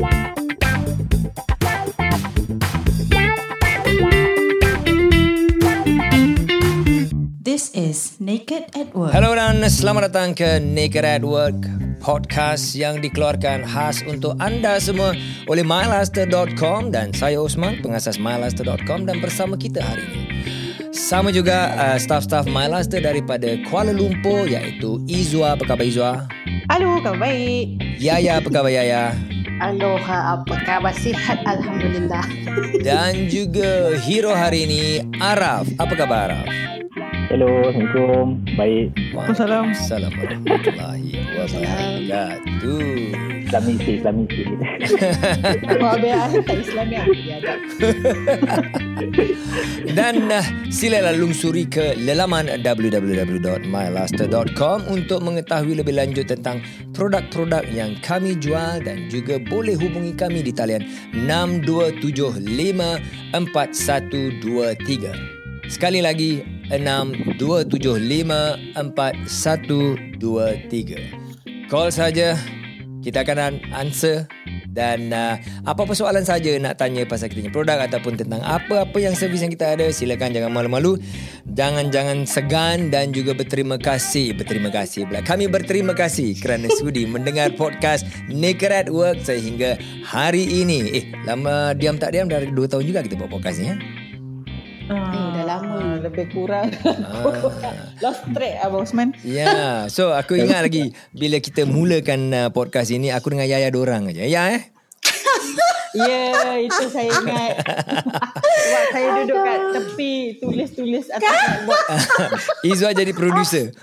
This is Naked at Work. Hello dan selamat datang ke Naked at Work podcast yang dikeluarkan khas untuk anda semua oleh mylaster.com dan saya Osman pengasas mylaster.com dan bersama kita hari ini sama juga uh, staff-staff MyLaster daripada Kuala Lumpur iaitu Izwa apa khabar Izwa? Halo, kau baik? Yaya apa khabar Yaya? Aloha, apa khabar? Sihat, Alhamdulillah. Dan juga hero hari ini Araf. Apa khabar Araf? Hello, Assalamualaikum. Baik. Waalaikumsalam. Assalamualaikum warahmatullahi wabarakatuh. Islami si, Islami si. Kau biar tak Islami. Dan uh, silalah lungsuri ke lelaman www.mylaster.com untuk mengetahui lebih lanjut tentang produk-produk yang kami jual dan juga boleh hubungi kami di talian 62754123. Sekali lagi 62754123. Call saja kita akan answer dan uh, apa-apa soalan saja nak tanya pasal kita punya produk ataupun tentang apa-apa yang servis yang kita ada silakan jangan malu-malu. Jangan-jangan segan dan juga berterima kasih. Berterima kasih pula. Kami berterima kasih kerana sudi mendengar podcast Naked at Work sehingga hari ini. Eh lama diam tak diam? Dah 2 tahun juga kita buat podcast ni ya? Lama. Lebih kurang. Ah. Lost track, Abang Osman. Ya, yeah. so aku ingat lagi bila kita mulakan uh, podcast ini aku dengan Yaya dorang aja. Ya eh? Ya, yeah, itu saya ingat. Sebab saya duduk kat tepi tulis-tulis atas whiteboard. Izwa jadi producer.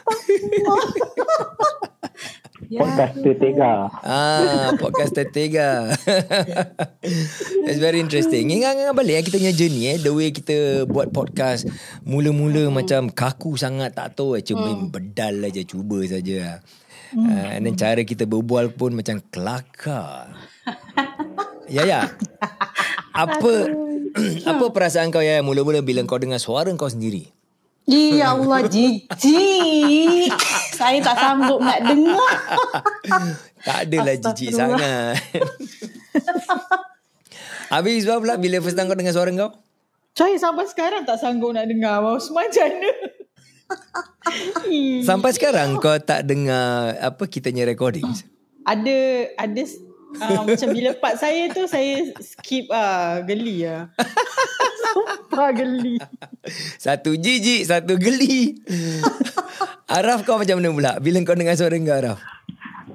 Ya, Podcast Tega. Ah, podcast Tetega. It's very interesting. Ingat-ingat balik kita punya journey eh. The way kita buat podcast. Mula-mula macam kaku sangat tak tahu. Eh. Cuma hmm. bedal aja cuba saja. Hmm. Uh, and then cara kita berbual pun macam kelakar. ya, ya. Apa apa perasaan kau ya mula-mula bila kau dengar suara kau sendiri? Ya Allah, jijik. Saya tak sanggup nak dengar. Tak adalah jijik sangat. Habis sebab pula bila first time kau dengar suara kau? Saya sampai sekarang tak sanggup nak dengar. Abang Osman macam mana? Sampai sekarang kau tak dengar apa kita punya recordings? ada ada uh, macam bila part saya tu saya skip ah geli ah. Sumpah geli. Satu jijik, satu geli. Araf kau macam mana pula? Bila kau dengar suara kau Araf?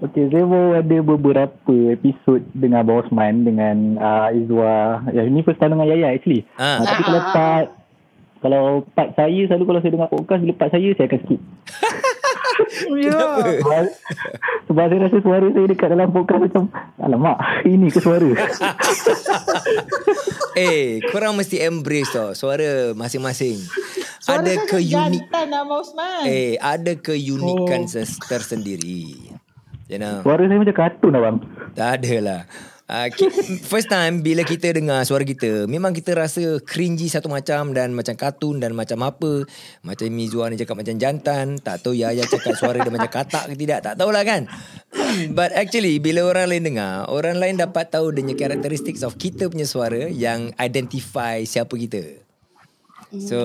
Okey, saya baru ada beberapa episod dengan Abang Osman dengan uh, Izwa. Ya, ini first time dengan Yaya actually. Ah. Uh, tapi kalau part kalau part saya selalu kalau saya dengar podcast bila part saya saya akan skip. Ya. Sebab, sebab saya rasa suara saya dekat dalam podcast macam alamak, ini ke suara? Eh, korang mesti embrace tau suara masing-masing. Suara ada keunik jantan Abang Osman. eh ada keunikan oh. tersendiri. You know. suara saya macam kartun abang. Tak adalah. Uh, first time bila kita dengar suara kita Memang kita rasa cringy satu macam Dan macam kartun dan macam apa. Macam Mizwa ni cakap macam jantan Tak tahu Yaya cakap suara dia macam katak ke tidak Tak tahulah kan. But actually bila orang lain dengar Orang lain dapat tahu dia punya characteristics of kita punya suara Yang identify siapa kita So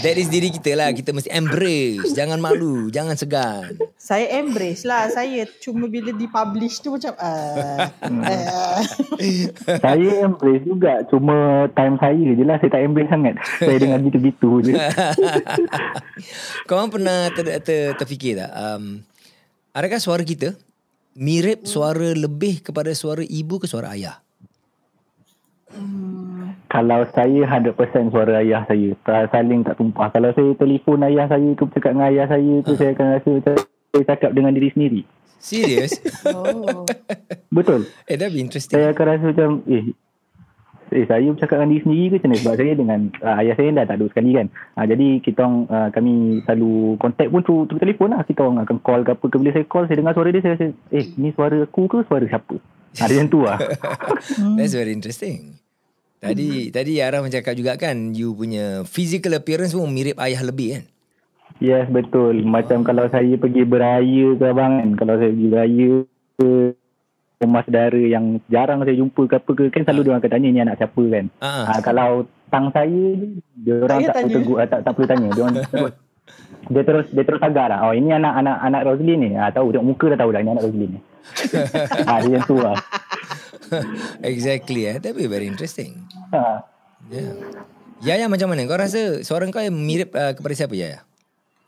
that is diri kita lah Kita mesti embrace Jangan malu Jangan segan Saya embrace lah. Saya cuma bila dipublish tu macam uh, uh. saya embrace juga. Cuma time saya je lah. Saya tak embrace sangat. Saya dengar gitu-gitu je. Kau orang pernah ter, ter, terfikir tak um, Adakah suara kita Mirip suara lebih kepada suara ibu ke suara ayah Kalau saya 100% suara ayah saya. Tak saling tak tumpah. Kalau saya telefon ayah saya ke bercakap dengan ayah saya tu saya akan rasa macam saya cakap dengan diri sendiri. Serius Oh. Betul. Eh that be interesting Saya akan rasa macam eh Eh saya bercakap dengan diri sendiri ke macam mana Sebab saya dengan uh, ayah saya dah tak ada sekali kan uh, Jadi kita orang uh, kami selalu contact pun through, through telefon lah Kita orang akan call ke apa ke Bila saya call saya dengar suara dia Saya rasa eh ni suara aku ke suara siapa Ada yang tu lah That's very interesting Tadi tadi Ara macam cakap juga kan You punya physical appearance pun mirip ayah lebih kan Yes betul Macam kalau saya pergi beraya ke abang kan Kalau saya pergi beraya ke rumah saudara yang jarang saya jumpa ke apa ke kan selalu dia orang akan tanya ni anak siapa kan. Ah, ah. Ha, kalau tang saya ni dia orang tak tanya. tegur tak, tak perlu tanya. Dia orang terus dia terus dia terus agak lah. Oh ini anak anak anak Roslyn ni. Ha, tahu tengok muka dah tahu dah ini anak Roslyn ni. Ha, dia macam tu lah. exactly eh. Tapi very interesting. Ha. Yeah. Yaya macam mana? Kau rasa suara kau yang mirip uh, kepada siapa Yaya?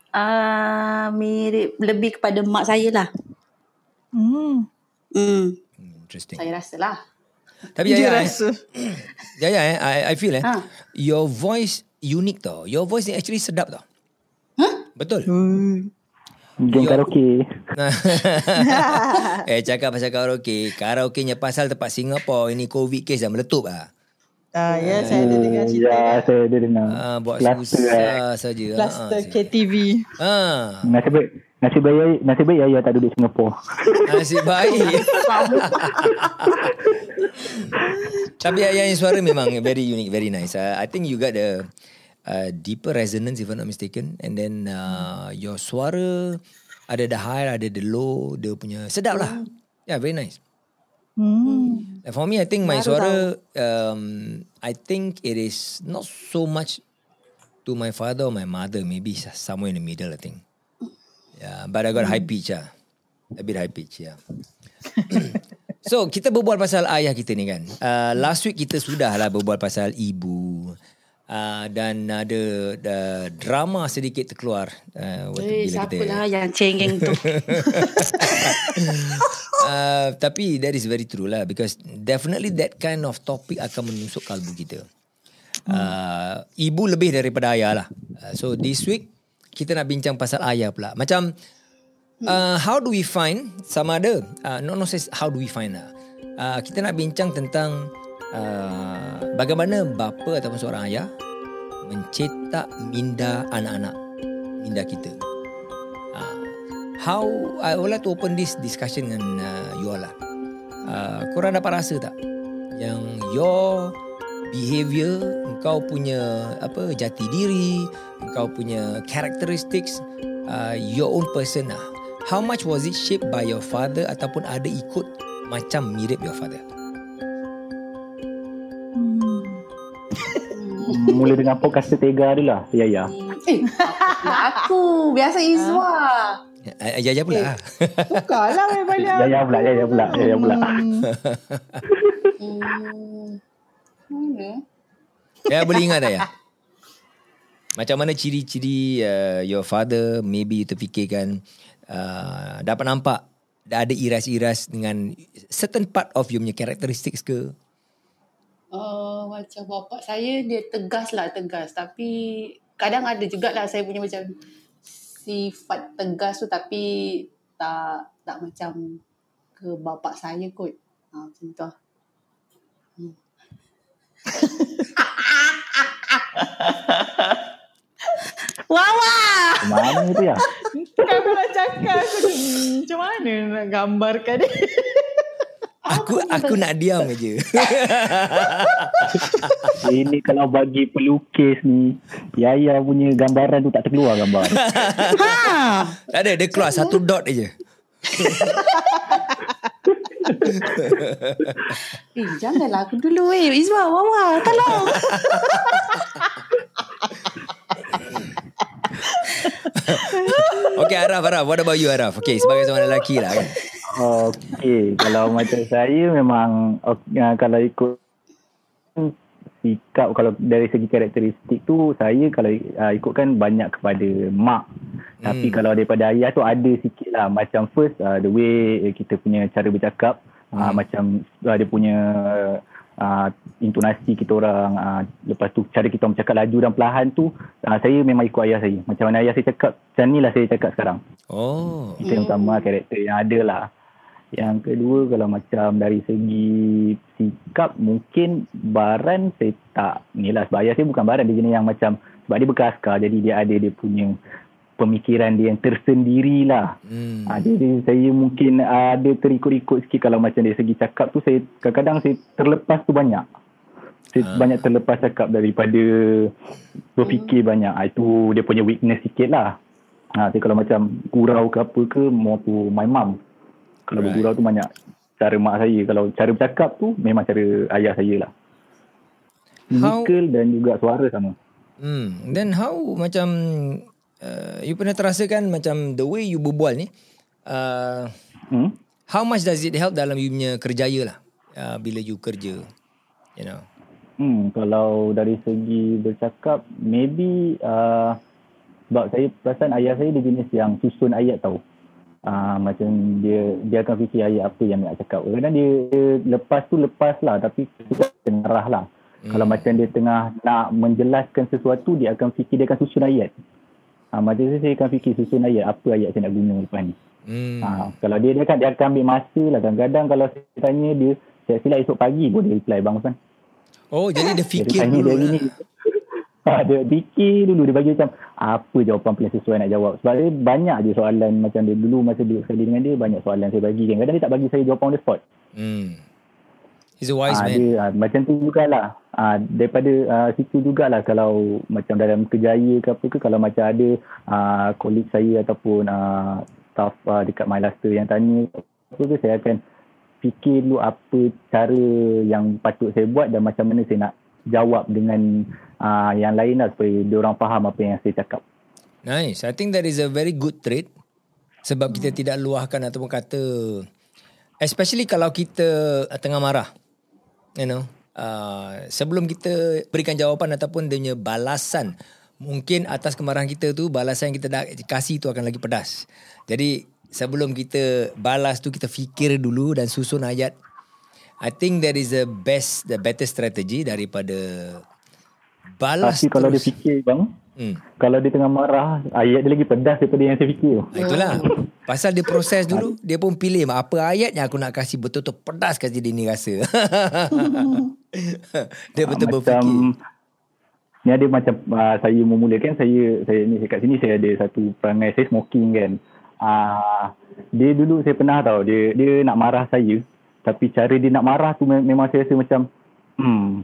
Ah, mirip lebih kepada mak saya lah. Hmm. Hmm, Hmm, interesting. saya rasa lah. Tapi Dia Yaya, eh, rasa. Yaya eh, I, I feel eh, Ha. your voice unique tau. Your voice ni actually sedap tau. Huh? Betul. Game Yo. karaoke. eh cakap pasal karaoke. Karaoke-nya pasal tempat Singapore ini COVID case dah meletup ah. Ah, ya, saya ada dengar cerita. Ya, saya ada dengar. Ah, buat Cluster, eh. susah saja. Cluster Ah, KTV. ah. Nasib baik nasib baik nasib baik Yaya tak duduk Singapura. Nasib baik. Tapi Ayah yang suara memang very unique, very nice. Uh, I think you got the uh, deeper resonance if I'm not mistaken. And then uh, your suara ada the high, ada the low, dia punya sedap lah. Yeah, very nice. Hmm. For me, I think my suara, um, I think it is not so much to my father or my mother. Maybe somewhere in the middle, I think. Yeah, but I got high pitch lah. A bit high pitch, yeah. so, kita berbual pasal ayah kita ni kan. Uh, last week kita sudah lah berbual pasal ibu. Uh, dan ada uh, drama sedikit terkeluar uh, waktu Eh, bila siapa kita lah yang cengeng tu? uh, tapi that is very true lah because definitely that kind of topic akan menusuk kalbu kita. Uh, ibu lebih daripada ayah lah. Uh, so this week kita nak bincang pasal ayah pula. Macam uh, how do we find sama ada uh, not not says how do we find lah. Uh, kita nak bincang tentang uh, bagaimana bapa ataupun seorang ayah mencetak minda anak-anak minda kita. Uh, how I would like to open this discussion dengan uh, you all lah. Uh, korang dapat rasa tak yang your behavior, engkau punya apa jati diri, engkau punya characteristics, uh, your own person lah. How much was it shaped by your father ataupun ada ikut macam mirip your father? Mula dengan podcast Tega dulu lah. Yaya. eh, aku. Biasa Izwa. Ayah ayah pula. Tukar lah banyak. Yaya pula, Yaya pula, Yaya pula. Hmm. Ya boleh ingat tak ya? Macam mana ciri-ciri uh, your father maybe you terfikirkan uh, dapat nampak dah ada iras-iras dengan certain part of you punya characteristics ke? Uh, macam bapak saya dia tegas lah tegas tapi kadang ada jugalah saya punya macam sifat tegas tu tapi tak tak macam ke bapak saya kot. Ha, macam tu lah. Wawa! Mana tu ya? Aku nak cakap aku hmm, macam mana nak gambarkan dia. Aku aku nak diam aja. Ini kalau bagi pelukis ni, Yaya punya gambaran tu tak terkeluar gambar. ha. tak ada dia keluar satu dot aja. Eh, janganlah aku dulu eh. Izwa, Wawa, tolong. Okay Araf Araf what about you Araf? Okay sebagai seorang lelaki lah kan. Okey, kalau macam saya memang okay, uh, kalau ikut sikap kalau dari segi karakteristik tu saya kalau uh, ikutkan banyak kepada mak. Hmm. Tapi kalau daripada ayah tu ada sikit lah macam first uh, the way eh, kita punya cara bercakap hmm. uh, macam uh, dia punya uh, intonasi kita orang uh, lepas tu cara kita bercakap laju dan perlahan tu uh, saya memang ikut ayah saya. Macam mana ayah saya cakap macam ni lah saya cakap sekarang. Oh. Itu yang utama karakter yang ada lah. Yang kedua kalau macam dari segi sikap mungkin Baran saya tak ni lah sebab ayah saya bukan Baran dia jenis yang macam sebab dia berkaskar jadi dia ada dia punya pemikiran dia yang tersendiri lah. Hmm. Ha, jadi saya mungkin ada terikut-ikut sikit kalau macam dari segi cakap tu saya kadang-kadang saya terlepas tu banyak. Saya Ah. banyak terlepas cakap daripada berfikir banyak. Ha, itu dia punya weakness sikit lah. Ha, kalau macam gurau ke apa ke more to my mum. Kalau Right. bergurau tu banyak cara mak saya. Kalau cara bercakap tu memang cara ayah saya lah. How- Musical dan juga suara sama. Hmm. Then how macam uh, you pernah terasakan macam the way you berbual ni uh, Hmm? how much does it help dalam you punya kerjaya lah uh, bila you kerja you know Hmm, kalau dari segi bercakap, maybe uh, sebab saya perasan ayah saya dia jenis yang susun ayat tau. Uh, macam dia dia akan fikir ayat apa yang nak cakap. Kadang dia, dia lepas tu lepas lah tapi juga tengarah lah. Hmm. Kalau macam dia tengah nak menjelaskan sesuatu, dia akan fikir dia akan susun ayat. Uh, macam saya, saya akan fikir susun ayat, apa ayat saya nak guna lepas ni. hmm. Ha, kalau dia dia akan dia akan ambil masa lah kadang-kadang kalau saya tanya dia saya silap esok pagi pun dia reply bang Usman. oh jadi dia Dia fikir tanya dulu dia lah ni. Ha, dia fikir dulu dia bagi macam apa jawapan paling sesuai nak jawab. Sebab dia banyak je soalan macam dia dulu masa duduk sekali dengan dia banyak soalan saya bagi kan. Kadang dia tak bagi saya jawapan on the spot. hmm. he's a wise Ah, man dia ah, macam tu jugalah. Ah, daripada ah, situ jugalah kalau macam dalam kerjaya ke apa ke kalau macam ada ah, colleague saya ataupun ah, staff ah, dekat MyLaster yang tanya apa ke saya akan fikir dulu apa cara yang patut saya buat dan macam mana saya nak jawab dengan ah, yang lain lah supaya dia orang faham apa yang saya cakap. Nice. I think that is a very good trait. Sebab kita tidak luahkan ataupun kata especially kalau kita uh, tengah marah. You know, uh, sebelum kita berikan jawapan ataupun dia balasan mungkin atas kemarahan kita tu balasan yang kita dah kasih tu akan lagi pedas. Jadi sebelum kita balas tu kita fikir dulu dan susun ayat. I think that is the best the better strategy daripada balas Tapi kalau dia terus. fikir bang, hmm. kalau dia tengah marah, ayat dia lagi pedas daripada yang saya fikir. Ha, itulah. Pasal dia proses dulu, dia pun pilih apa ayat yang aku nak kasih betul-betul pedas kasi dia ni rasa. dia betul Ah, berfikir. ni ada macam uh, saya memulakan saya saya ni kat sini saya ada satu perangai saya smoking kan. Uh, dia dulu saya pernah tahu dia dia nak marah saya tapi cara dia nak marah tu me- memang saya rasa macam hmm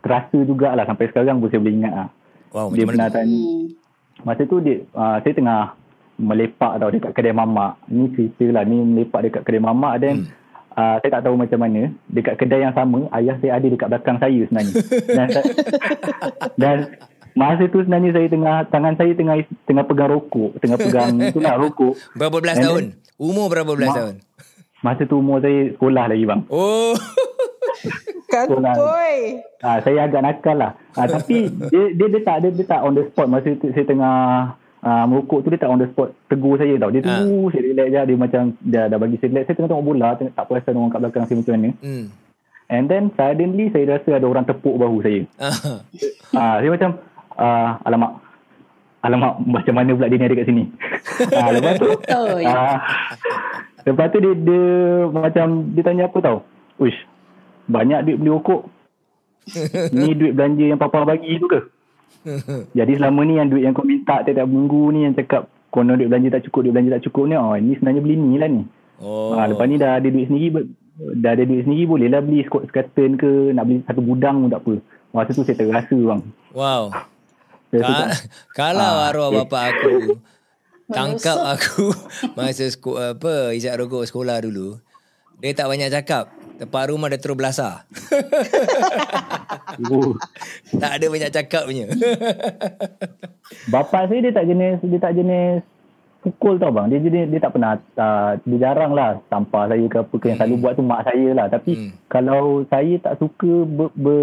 terasa jugalah sampai sekarang pun saya boleh ingat ah. Wow, dia pernah mana tu? tanya Hmm. masa tu dia uh, saya tengah melepak tau dekat kedai mamak. Ni cerita lah ni melepak dekat kedai mamak dan hmm. uh, saya tak tahu macam mana dekat kedai yang sama ayah saya ada dekat belakang saya sebenarnya. dan dan masa tu sebenarnya saya tengah tangan saya tengah tengah pegang rokok, tengah pegang itulah rokok. Berapa belas And tahun? Umur berapa belas Ma- tahun? Masa tu umur saya sekolah lagi bang. Oh. Kantoi. Ah, saya agak nakal lah. Ah, tapi dia, dia dia tak dia, dia tak on the spot masa tu, saya tengah ah, merokok tu dia tak on the spot tegur saya tau. Dia tunggu saya relax je dia macam dia dah bagi saya relax. Saya tengah tengok bola tengok, tak perasan orang kat belakang saya macam mana. Hmm. And then suddenly saya rasa ada orang tepuk bahu saya. Ah. Saya macam ah, alamak alamak macam mana pula dia ni ada kat sini. ah, lepas tu ah, lepas tu dia, dia macam dia tanya apa tau. Uish banyak duit beli rokok. ni duit belanja yang papa bagi tu ke? Jadi selama ni yang duit yang kau minta tiap-tiap minggu ni yang cakap konon duit belanja tak cukup, duit belanja tak cukup ni. Oh, ni sebenarnya beli ni lah ni. Oh. Ha, lepas ni dah ada duit sendiri ber- dah ada duit sendiri boleh lah beli skot skatan ke nak beli satu gudang pun tak apa. Masa tu saya terasa bang. Wow. Ka- tak- kalau Ah, arwah eh. bapak aku tangkap aku masa seko- apa ijak rokok sekolah dulu. Dia tak banyak cakap. Tempat rumah dia terus belasah. Tak ada banyak cakap punya. Bapak saya dia tak jenis dia tak jenis pukul tau bang. Dia jenis dia tak pernah uh, dia jarang lah tampar saya ke apa ke yang selalu buat tu mak saya lah. Tapi Hmm. kalau saya tak suka ber, ber,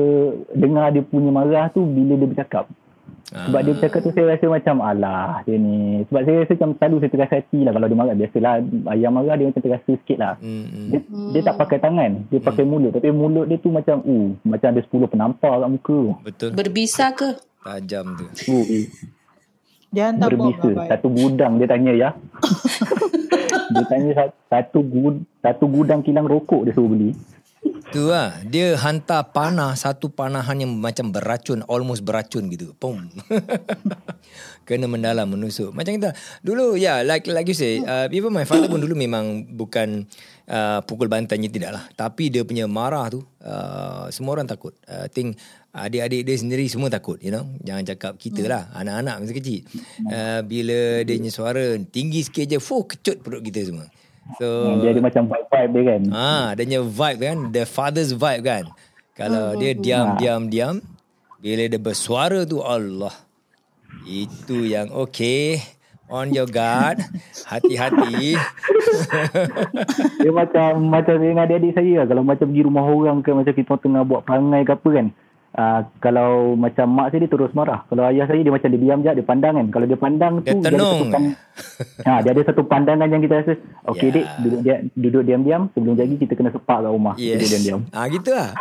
dengar dia punya marah tu bila dia bercakap. Sebab dia bercakap tu saya rasa macam alah dia ni. Sebab saya rasa macam selalu saya terasa hati lah kalau dia marah. Biasalah ayah marah dia macam terasa sikit lah. Hmm, hmm. Dia, dia tak pakai tangan. Dia pakai mulut. Tapi mulut dia tu macam uh, macam ada 10 penampar kat muka tu. Betul. Berbisa ke? Tajam tu. Uh, eh. Dia hantar bom berbisa. lah. Satu gudang dia tanya ya. dia tanya sa- satu gud, satu gudang kilang rokok dia suruh beli. Tu lah. Dia hantar panah. Satu panahan yang macam beracun. Almost beracun gitu. Pum. Kena mendalam, menusuk. Macam kita. Dulu, ya, yeah, like like you say, uh, even my father pun dulu memang bukan uh, pukul bantannya tidak lah. Tapi dia punya marah tu, uh, semua orang takut. Uh, I think adik-adik dia sendiri semua takut, you know. Jangan cakap kita lah, anak-anak masa kecil. Uh, bila dia punya suara tinggi sikit je, fuh, kecut perut kita semua. So Dia ada macam vibe-vibe dia kan. Ah, adanya vibe kan, the father's vibe kan. Kalau dia diam diam diam, bila dia bersuara tu Allah. Itu yang okay. On your guard. Hati-hati. Dia macam macam dengan adik-adik saya lah. Kalau macam pergi rumah orang ke macam kita tengah buat perangai ke apa kan. Uh, kalau macam mak saya dia terus marah. Kalau ayah saya dia macam dia diam je, dia pandang kan. Kalau dia pandang Dia tu ada tenung. satu pan- ha, dia ada satu pandangan yang kita rasa okey Ya. dik duduk dia duduk diam-diam sebelum jadi kita kena sepak kat rumah. Yes. Duduk diam-diam. Ah gitu lah.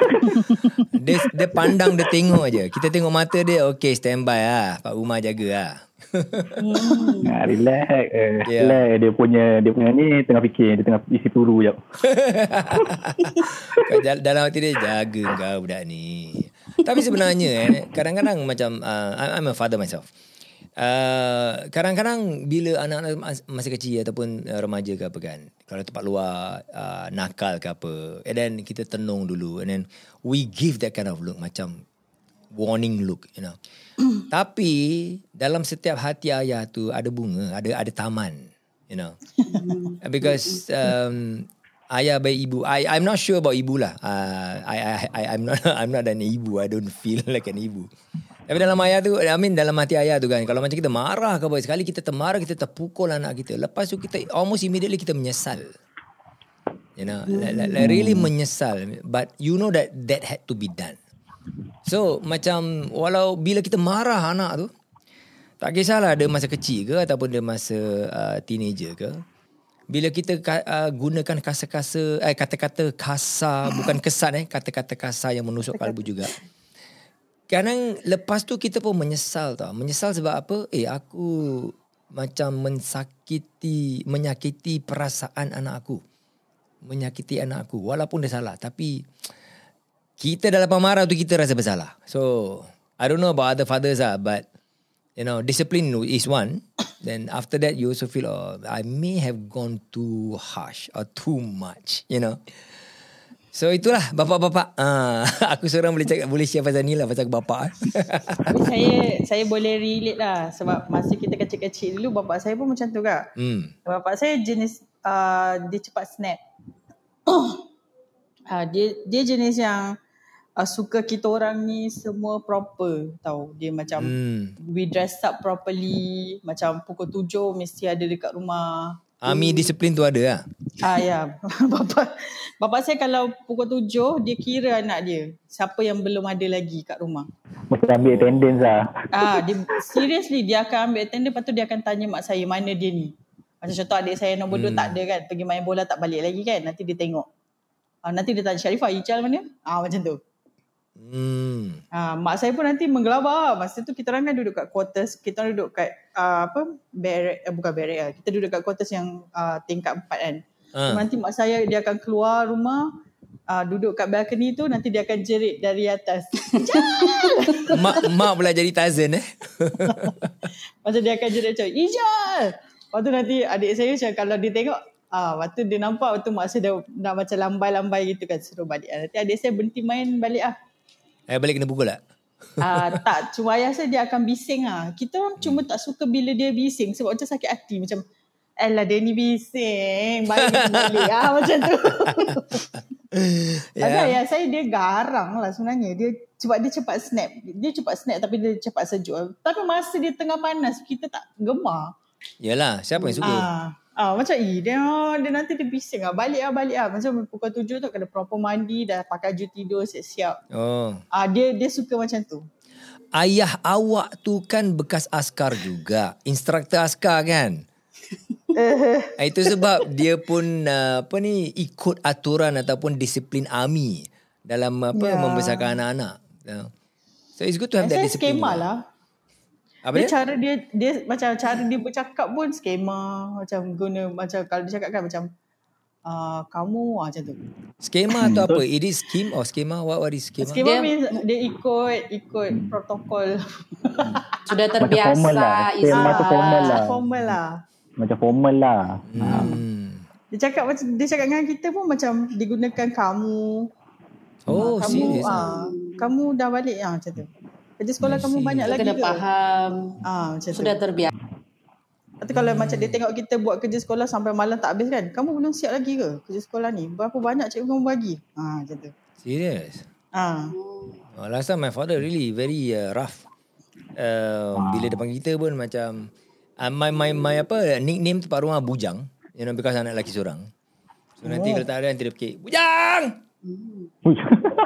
dia, dia pandang, dia tengok je. Kita tengok mata dia, okay standby lah. Pak Umar jaga lah. Ha, relax. Eh, Ya. relax. Dia punya dia punya ni tengah fikir, dia tengah isi turu jap. Dalam hati dia jaga kau budak ni. Tapi sebenarnya eh, kadang-kadang macam uh, I'm a father myself. Uh, kadang-kadang bila anak-anak mas- masih kecil ataupun uh, remaja ke apa kan kalau tempat luar uh, nakal ke apa and then kita tenung dulu and then we give that kind of look macam warning look you know. Tapi dalam setiap hati ayah tu ada bunga ada ada taman you know. Because um, ayah baik ibu. I I'm not sure about ibu lah. Uh, I, I I I'm not I'm not an ibu. I don't feel like an ibu. Tapi dalam ayah tu I mean dalam hati ayah tu kan kalau macam kita marah ke apa sekali kita termarah kita terpukul anak kita. Lepas tu kita almost immediately kita menyesal. You know like, like, like really menyesal. But you know that that had to be done. So macam walau bila kita marah anak tu tak kisahlah dia masa kecil ke ataupun dia masa uh, teenager ke bila kita uh, gunakan kasa-kasa eh kata-kata kasar bukan kesan eh kata-kata kasar yang menusuk kalbu juga. Kadang lepas tu kita pun menyesal tau. Menyesal sebab apa? Eh aku macam mensakiti menyakiti perasaan anak aku. Menyakiti anak aku walaupun dia salah tapi kita dalam pemarah tu kita rasa bersalah. So, I don't know about other fathers lah, but you know, discipline is one. Then after that, you also feel, oh, I may have gone too harsh or too much, you know. So itulah bapak-bapak. Ah, aku seorang boleh cakap boleh share pasal ni lah pasal bapak. Tapi saya saya boleh relate lah sebab masa kita kecil-kecil dulu bapak saya pun macam tu kak. hmm. Bapak saya jenis uh, dia cepat snap. uh, dia dia jenis yang uh, suka kita orang ni semua proper tau. Dia macam Hmm. we dress up properly, macam pukul tujuh mesti ada dekat rumah. Army disiplin tu ada lah. Ah ya, bapa bapa saya kalau pukul tujuh dia kira anak dia siapa yang belum ada lagi kat rumah. Macam ambil attendance lah. Ah, dia seriously dia akan ambil attendance lepas tu dia akan tanya mak saya mana dia ni. Macam contoh adik saya nombor hmm. 2 tak ada kan, pergi main bola tak balik lagi kan. Nanti dia tengok. Ah, nanti dia tanya Sharifah, Ical mana? Ah macam tu. Hmm. Ah, mak saya pun nanti menggelabah. Masa tu kita orang kan duduk kat quarters, kita orang duduk kat ah, apa? Barrack, eh, bukan barrack lah. Kita duduk kat quarters yang ah, tingkat empat kan. So, nanti mak saya dia akan keluar rumah, ah, duduk kat balcony tu nanti dia akan jerit dari atas. mak mak pula jadi Tarzan eh. Macam dia akan jerit macam Ijal Lepas tu nanti adik saya macam kalau dia tengok ah, Lepas tu dia nampak Lepas tu mak saya dah, dah macam lambai-lambai gitu kan Suruh balik. Nanti adik saya berhenti main balik ah. Eh balik kena pukul tak? ah tak, cuma ayah saya dia akan bising ah. Kita orang cuma tak suka bila dia bising Sebab macam sakit hati. Macam Alah dia ni bising. Balik balik. Ah, Macam tu. Tapi ayah saya dia garang lah sebenarnya. Dia sebab dia cepat snap. Dia cepat snap tapi dia cepat sejuk. Tapi masa dia tengah panas Kita tak gemar. Yalah, siapa yang suka? Ah, ah macam eh dia dia nanti dia bising ah balik ah balik ah macam pukul tujuh tu kena proper mandi dah pakai baju tidur siap-siap. Oh. Ah dia dia suka macam tu. Ayah awak tu kan bekas askar juga. Instruktur askar kan? Ah, Itu sebab dia pun uh, apa ni ikut aturan ataupun disiplin army dalam apa Ya. membesarkan anak-anak. Yeah. So it's good to have that Saya discipline. skema lah. Apa Dia dia? cara dia dia macam cara dia bercakap pun skema macam guna macam kalau dia cakap kan macam ah kamu ah, macam tu. Skema tu apa? It is scheme or skema? What what is skema? Skema Dia- means dia ikut ikut protokol. Sudah formal terbiasa lah. Izzah. Skema tu formal lah. formal lah. Macam formal lah. Hmm. Dia cakap macam dia cakap dengan kita pun macam digunakan kamu. Oh, kamu, serius? ah, kamu dah balik ah macam tu. Kerja sekolah kamu banyak lagi Kena ke? faham Ah macam tu. Sudah terbiasa Lepas tu kalau macam dia tengok kita buat kerja sekolah sampai malam tak habis kan. Kamu belum siap lagi ke kerja sekolah ni? Berapa banyak cikgu kamu bagi? Ha, macam tu. Serious. Ha. Oh, last time my father really very uh, rough. Uh, bila dia panggil kita pun macam uh, my my my apa nickname tempat rumah bujang. You know because anak lelaki seorang. So nanti kalau tak ada nanti dia fikir bujang.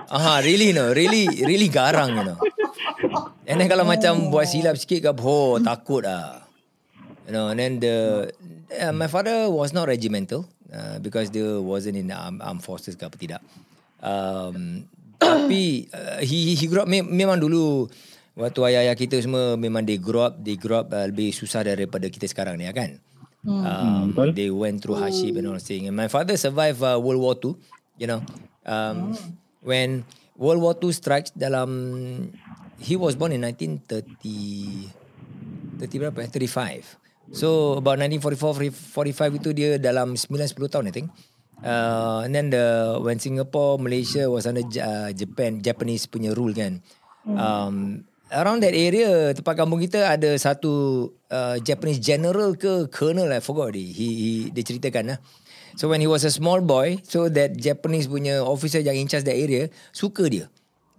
Aha, really no, really really garang you know. And then kalau macam buat silap sikit ke oh takut ah. You know, and then the uh, my father was not regimental uh, because dia wasn't in the armed, armed forces ke apa tidak. Um, tapi uh, he he grew up me, memang dulu waktu ayah-ayah kita semua memang they grow up they grow up uh, lebih susah daripada kita sekarang ni ya kan. Um, betul. they went through hardship and all that thing. And my father survived uh, World War II, you know. Um, when World War II strikes dalam he was born in 1930 30 berapa? eh? 35. So about 1944 45 itu dia dalam 9 10 tahun I think. Uh, and then the when Singapore Malaysia was under uh, Japan Japanese punya rule kan. Um, around that area tempat kampung kita ada satu uh, Japanese general ke colonel I forgot already. He, he dia ceritakan lah. So when he was a small boy, so that Japanese punya officer yang in charge that area suka dia.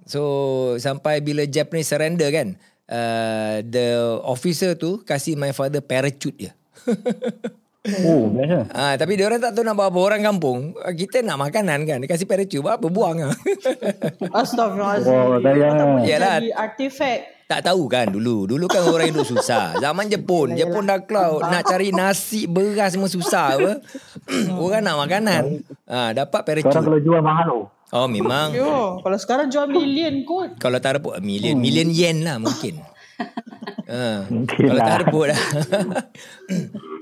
So sampai bila Japanese surrender kan, uh, the officer tu kasih my father parachute dia. Oh, biasa. Ah, tapi dia orang tak tahu nak buat apa orang kampung. Kita nak makanan kan. Dia kasih parachute buat apa buang ah. Astaghfirullahaladzim. Oh, sayang. Yalah. Jadi artifact. Tak tahu kan dulu. Dulu kan orang hidup susah. Zaman Jepun, Jepun dah cloud nak cari nasi, beras semua susah apa. orang nak makanan. Ah, dapat Sekarang parachute. kalau jual mahal oh. Oh memang Yo, kalau sekarang jual million kot. kalau tak reput million million yen lah mungkin. Ha, Mungkin kalau lah. tak reput lah.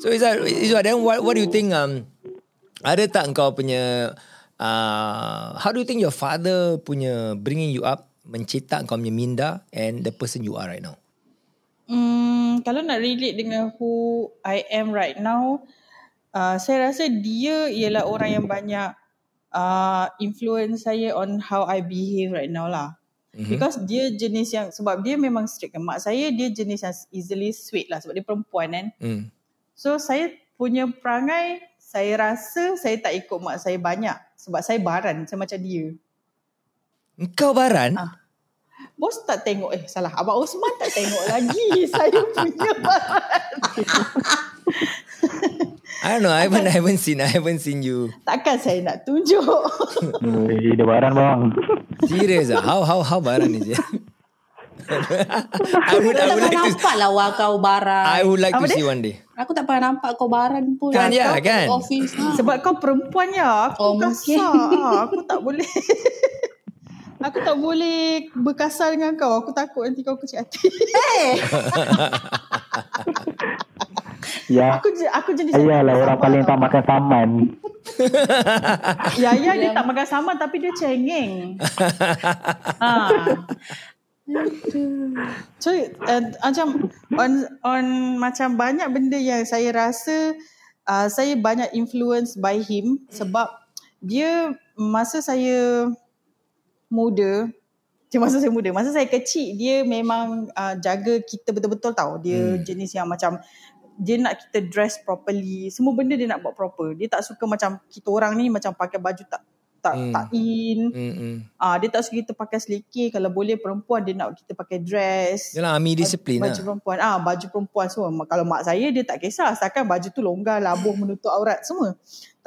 so Izzat, Izzat then what what do you think um ada tak kau punya uh, how do you think your father punya bringing you up mencetak kau punya minda and the person you are right now? Hmm, kalau nak relate dengan who I am right now, uh, saya rasa dia ialah orang yang banyak uh, influence saya on how I behave right now lah. Mm-hmm. Because dia jenis yang sebab dia memang strict kan. Mak saya dia jenis yang easily sweet lah sebab dia perempuan kan. Hmm. So saya punya perangai saya rasa saya tak ikut mak saya banyak sebab saya baran saya macam dia. Engkau baran? Ah. Bos tak tengok eh salah Abang Osman tak tengok lagi saya punya baran. I don't know. I haven't, I haven't seen. I haven't seen you. Takkan saya nak tunjuk. Dia baran bang. Serious ah? How how how baran is it? I would I Aku tak would pernah like to nampak lah wah kau baran. I would like Apa to dia? see one day. Aku tak pernah nampak kau baran pun. Kan, ya, kan? Office. Ha. Sebab kau perempuan ya. Aku Oh, mungkin. kasar. Aku tak boleh. Aku tak boleh berkasar dengan kau. Aku takut nanti kau kecil hati. Ya. aku je- aku jenis Ayalah orang paling tak makan saman. Ya, ya dia tak makan sama tapi dia cengeng. ha. So uh, macam on on macam banyak benda yang saya rasa uh, saya banyak influence by him sebab dia masa saya muda masa saya muda, masa saya kecil dia memang uh, jaga kita betul-betul tau. Dia hmm. jenis yang macam dia nak kita dress properly. Semua benda dia nak buat proper. Dia tak suka macam kita orang ni macam pakai baju tak tak Hmm. tak in. Hmm. hmm. Ah dia tak suka kita pakai selekeh. Kalau boleh perempuan dia nak kita pakai dress. Yalah, army disiplin baju lah. perempuan. Ah baju perempuan semua. Kalau mak saya dia tak kisah asalkan baju tu longgar, labuh menutup aurat semua.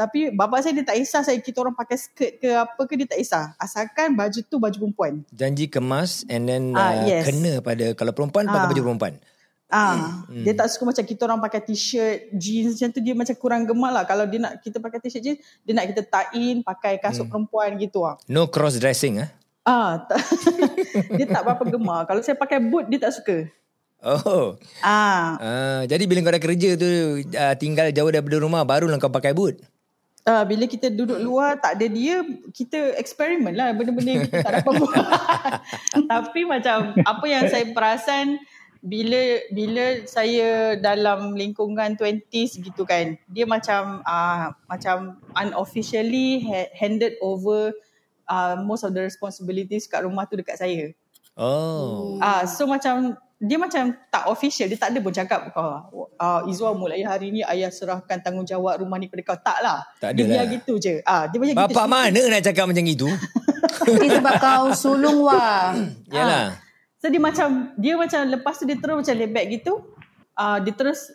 Tapi bapa saya dia tak kisah saya kita orang pakai skirt ke apa ke dia tak kisah. Asalkan baju tu baju perempuan. Janji kemas and then Ah, uh, yes. kena pada kalau perempuan pakai Ah. baju perempuan. Ah, hmm. dia tak suka macam kita orang pakai t-shirt, jeans macam tu dia macam kurang gemar lah. Kalau dia nak kita pakai t-shirt jeans, dia nak kita tie-in, pakai kasut hmm. perempuan gitu ah. No cross dressing ah. Ah, tak, dia tak berapa gemar. Kalau saya pakai boot dia tak suka. Oh. Ah, Ah, jadi bila kau dah kerja tu uh, tinggal jauh daripada rumah barulah kau pakai boot. Uh, bila kita duduk luar tak ada dia kita eksperimen lah benda-benda kita tak dapat buat tapi macam apa yang saya perasan bila bila saya dalam lingkungan 20s gitu kan dia macam uh, macam unofficially ha- handed over uh, most of the responsibilities kat rumah tu dekat saya Oh. Ah, so macam dia macam tak official. Dia tak ada pun cakap oh, uh, Izwa mulai hari ni ayah serahkan tanggungjawab rumah ni kepada kau. Tak lah. Tak dia biar gitu je. Ah, dia macam gitu. Bapak mana nak cakap macam itu? Ini sebab kau sulung wah. Yalah. So dia macam dia macam lepas tu dia terus macam back gitu. Uh, dia terus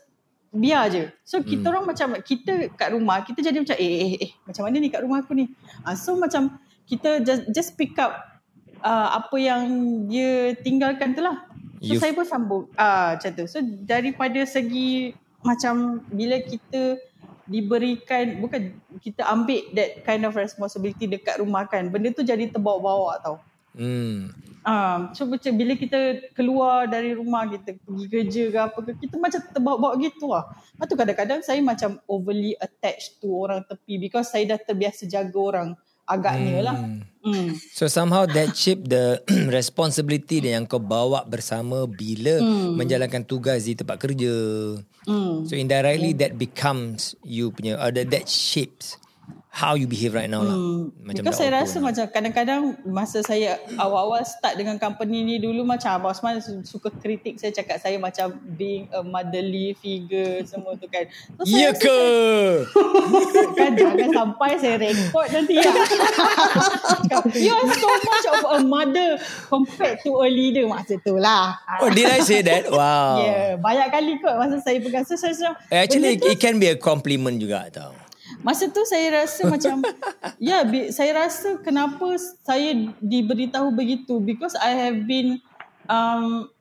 biar je. So kita Hmm. orang macam kita kat rumah kita jadi macam eh eh eh macam mana ni kat rumah aku ni. Uh, so macam kita just, just pick up uh, apa yang dia tinggalkan tu lah. So You- saya pun sambung ah macam tu. So daripada segi macam bila kita diberikan bukan kita ambil that kind of responsibility dekat rumah kan benda tu jadi terbawa-bawa tau. Hmm. Ah, so macam bila kita keluar dari rumah kita pergi kerja ke apa ke kita macam terbawa-bawa gitu lah. Lepas tu kadang-kadang saya macam overly attached to orang tepi because saya dah terbiasa jaga orang agaknya lah. Hmm. So somehow that shape the responsibility yang kau bawa bersama bila menjalankan tugas di tempat kerja. Hmm. So indirectly that becomes you punya uh, that, that shapes how you behave right now lah. Macam Because saya rasa lah. macam kadang-kadang masa saya awal-awal start dengan company ni dulu macam Abang Osman su- suka kritik saya cakap saya macam being a motherly figure semua tu kan. So, Ya saya ke? kan jangan sampai saya record nanti ya. You are so much of a mother compared to a leader masa tu lah. Oh did I say that? Wow. Yeah, banyak kali kot masa saya pegang. So, saya macam, Eh, Actually benda tu it can be a compliment juga tau. Masa tu saya rasa macam ya yeah, saya rasa kenapa saya diberitahu begitu because I have been um,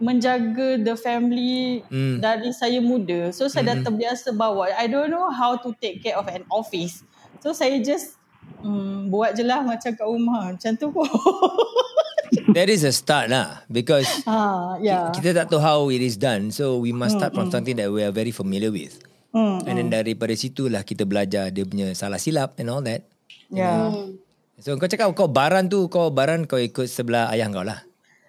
menjaga the family Hmm. dari saya muda. So saya dah terbiasa bawa. I don't know how to take care of an office. So saya just um, buat je lah macam kat rumah. Macam tu. That is a start lah because ha, ya. kita tak tahu how it is done. So we must start from something that we are very familiar with. Hmm, And then daripada situlah kita belajar dia punya salah silap and all that. ya. So kau cakap kau baran tu kau baran kau ikut sebelah ayah kau lah.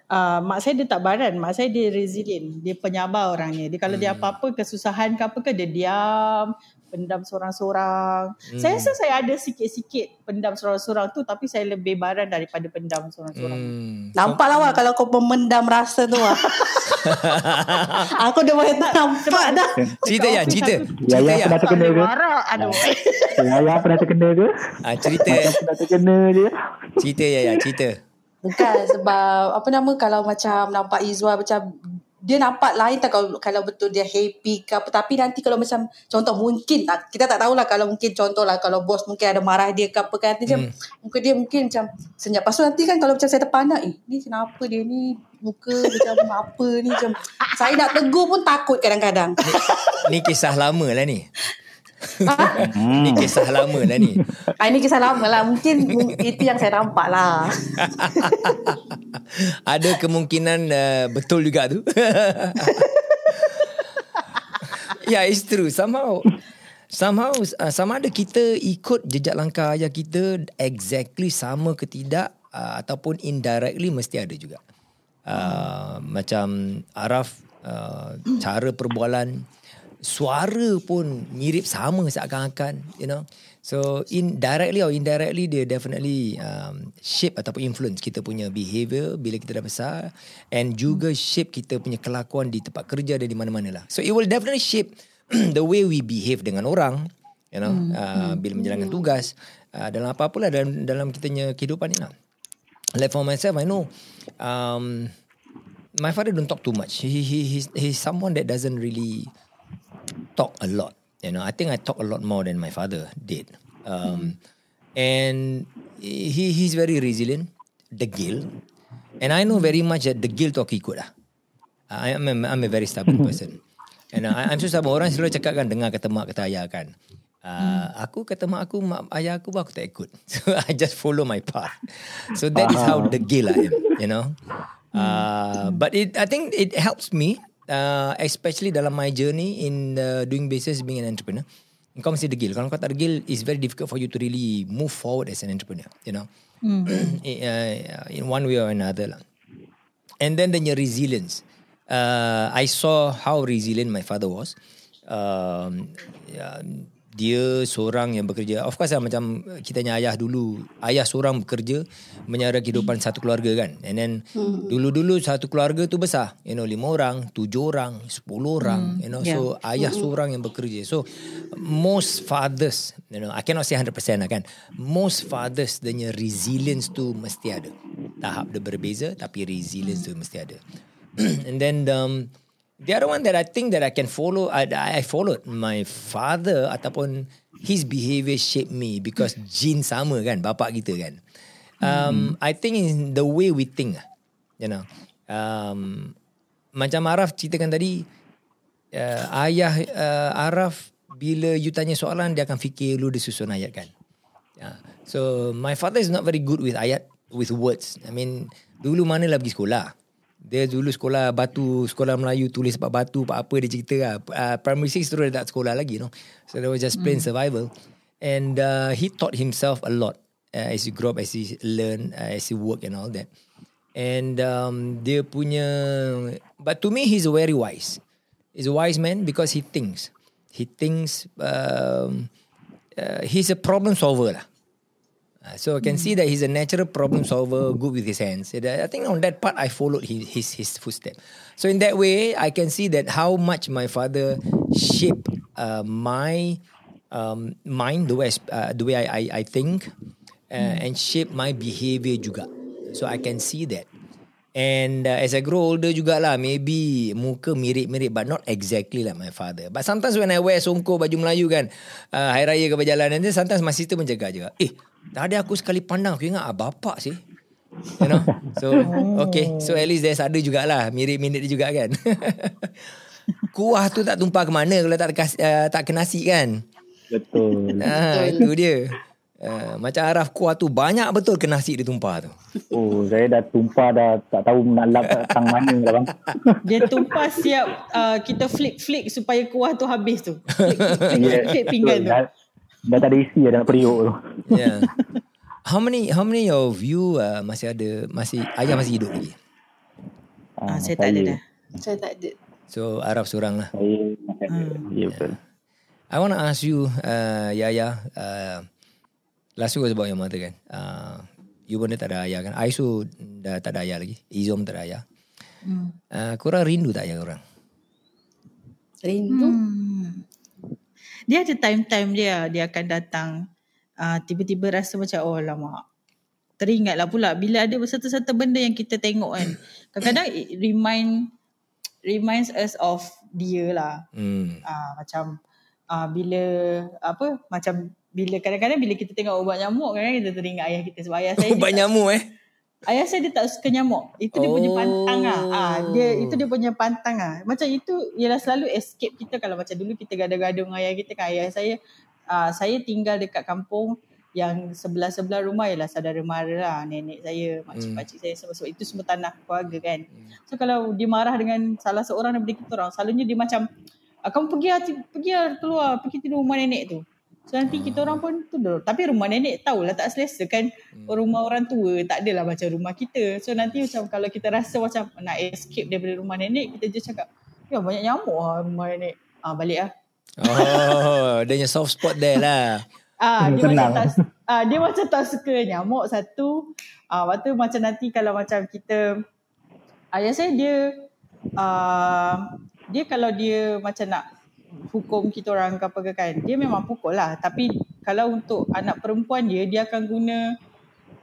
uh, mak saya dia tak baran. Mak saya dia resilient. Dia penyabar orangnya. Dia kalau Hmm. dia apa-apa kesusahan ke apa ke dia diam, pendam seorang-seorang. Hmm. Saya rasa saya ada sikit-sikit pendam seorang-seorang tu tapi saya lebih baran daripada pendam seorang-seorang. Hmm. Nampak lah wah kalau kau memendam rasa tu wah. Aku dah boleh nampak dah. Cerita ya, cerita. Ya, Cerita ya, pernah terkena ke? Marah. Aduh. Ya, ya, pernah terkena ke? Ah, cerita. Pernah terkena je. cerita ya, ya, cerita. Bukan sebab apa nama kalau macam nampak Izwa macam dia nampak lain tak kalau, kalau betul dia happy ke apa. Tapi nanti kalau macam contoh mungkin tak- kita tak tahulah kalau mungkin contoh lah kalau bos mungkin ada marah dia ke apa kan. Nanti macam muka dia mungkin macam senyap. Tu nanti kan kalau macam saya terpandang eh ni kenapa dia ni? Muka macam apa ni? Macam saya nak tegur pun takut kadang-kadang. Ni kisah lama lah ni. ha? Ni kisah lama lah ni. Ah, ini kisah lama lah mungkin mung- itu yang saya nampak lah Ada kemungkinan uh, betul juga tu. yeah, it's true. Somehow, somehow, uh, sama ada kita ikut jejak langkah ayah kita exactly sama ke tidak uh, ataupun indirectly mesti ada juga. Uh, macam Araf uh, cara perbualan suara pun mirip sama seakan-akan you know. So indirectly or indirectly dia definitely um, shape ataupun influence kita punya behavior bila kita dah besar and juga shape kita punya kelakuan di tempat kerja dan di mana-mana lah so it will definitely shape the way we behave dengan orang you know uh, bila menjalankan tugas uh, dalam apa-apa lah dalam dalam kitanya kehidupan ni lah. Like for myself I know um, my father don't talk too much. He, he he's, he's someone that doesn't really talk a lot. You know, I think I talk a lot more than my father did. Um, And he he's very resilient, degil. And I know very much that degil tu aku ikut lah. I, I'm, a, I'm a very stubborn person. And I, I'm so stubborn. Orang selalu cakap kan, dengar kata mak, kata ayah kan. Uh, Aku kata mak aku, mak ayah aku pun aku tak ikut. So I just follow my path. So that is how degil I am, you know. Uh, but it, I think it helps me, uh, especially dalam my journey in uh, doing business, being an entrepreneur. Kau mesti degil. Kalau kau tak degil, it's very difficult for you to really move forward as an entrepreneur, you know. uh, in one way or another lah. And then then your resilience. Uh, I saw how resilient my father was. Um, yeah, dia seorang yang bekerja. Of course lah macam kita punya ayah dulu. Ayah seorang bekerja menyara kehidupan satu keluarga kan. And then dulu-dulu satu keluarga tu besar. You know lima orang, tujuh orang, sepuluh orang. You know so ayah seorang yang bekerja. So most fathers, you know I cannot say 100% lah kan. Most fathers dia resilience tu mesti ada. Tahap dia berbeza tapi resilience tu mesti ada. And then um, The other one that I think that I can follow, I, I followed my father ataupun his behaviour shaped me because gene sama kan, bapak kita kan. Um, I think in the way we think, you know. Um, macam Araf ceritakan tadi, uh, ayah uh, Araf bila you tanya soalan dia akan fikir dulu dia susun ayat kan. Yeah. So my father is not very good with ayat, with words. I mean, dulu mana lah pergi sekolah. Dia dulu sekolah batu, sekolah Melayu tulis sebab batu, apa-apa dia cerita lah. Uh, primary 6 terus dia tak sekolah lagi, you know. So that was just plain survival. And uh, he taught himself a lot uh, as he grow up, as he learn, uh, as he work and all that. And um, dia punya, but to me he's very wise. He's a wise man because he thinks. He thinks, um, uh, he's a problem solver lah. Uh, so I can see that he's a natural problem solver, good with his hands. And I think on that part, I followed his his, his footstep. So in that way, I can see that how much my father shaped uh, my um, mind, the way I, uh, the way I I, I think, uh, and shape my behavior juga. So I can see that. And uh, as I grow older jugalah, maybe muka mirip-mirip but not exactly like my father. But sometimes when I wear songkok baju Melayu kan, uh, hari raya ke perjalanan dia, sometimes my sister menjaga juga. Eh, tadi aku sekali pandang, aku ingat ah, bapak sih. You know? So, okay. So at least there's ada jugalah, mirip-mirip dia juga kan. Kuah tu tak tumpah ke mana kalau tak, kas, uh, tak ke nasi kan. Betul. Ah, itu dia. Uh, macam Araf kuah tu banyak betul ke nasi dia tumpah tu. Oh, saya dah tumpah dah tak tahu nak lap tang mana dah bang. Dia tumpah siap uh, kita flick-flick supaya kuah tu habis tu. Flick, flick, flick pinggan tu. Dah, tak ada isi dah nak periuk tu. Yeah. How many how many of you uh, masih ada masih ayah masih hidup lagi? Ah, saya tak ada dah. Saya tak ada. So Araf seorang lah. Saya masih ada. Ya betul. I want to ask you uh, Yaya uh, Last week was about your mother kan uh, You pun dah tak ada ayah kan Aisu dah tak ada ayah lagi Izom tak ada ayah hmm. uh, Korang rindu tak ayah korang? Rindu. Hmm. Dia ada time-time dia, dia akan datang. Uh, tiba-tiba rasa macam, oh lama. Teringatlah pula bila ada satu-satu benda yang kita tengok kan. Kadang-kadang it remind reminds us of dia lah. Hmm. Uh, macam uh, bila apa macam bila kadang-kadang bila kita tengok ubat nyamuk kan kita teringat ayah kita sebab ayah saya Ubat nyamuk eh Ayah saya dia tak suka nyamuk. Itu dia punya Oh. pantang ah. ah. dia itu dia punya pantang ah. Macam itu ialah selalu escape kita kalau macam dulu kita gaduh-gaduh dengan ayah kita kan ayah saya ah, saya tinggal dekat kampung yang sebelah-sebelah rumah ialah saudara mara lah nenek saya, makcik Hmm. pakcik saya sebab, sebab itu semua tanah keluarga kan. So kalau dia marah dengan salah seorang daripada kita orang, selalunya dia macam ah, kamu pergi pergi lah keluar, pergi tidur rumah nenek tu. So nanti kita orang pun tidur. Tapi rumah nenek tahulah tak selesa kan. Rumah orang tua tak adalah macam rumah kita. So nanti macam kalau kita rasa macam nak escape daripada rumah nenek, kita je cakap, ya banyak nyamuk lah rumah nenek. Ah balik lah. Oh Dia punya soft spot there lah Ah dia Tenang. macam tak ah dia macam tak suka nyamuk satu. Ah lepas tu macam nanti kalau macam kita ayah saya dia ah dia kalau dia macam nak hukum kita orang ke apa ke kan dia memang pukul lah. Tapi kalau untuk anak perempuan dia dia akan guna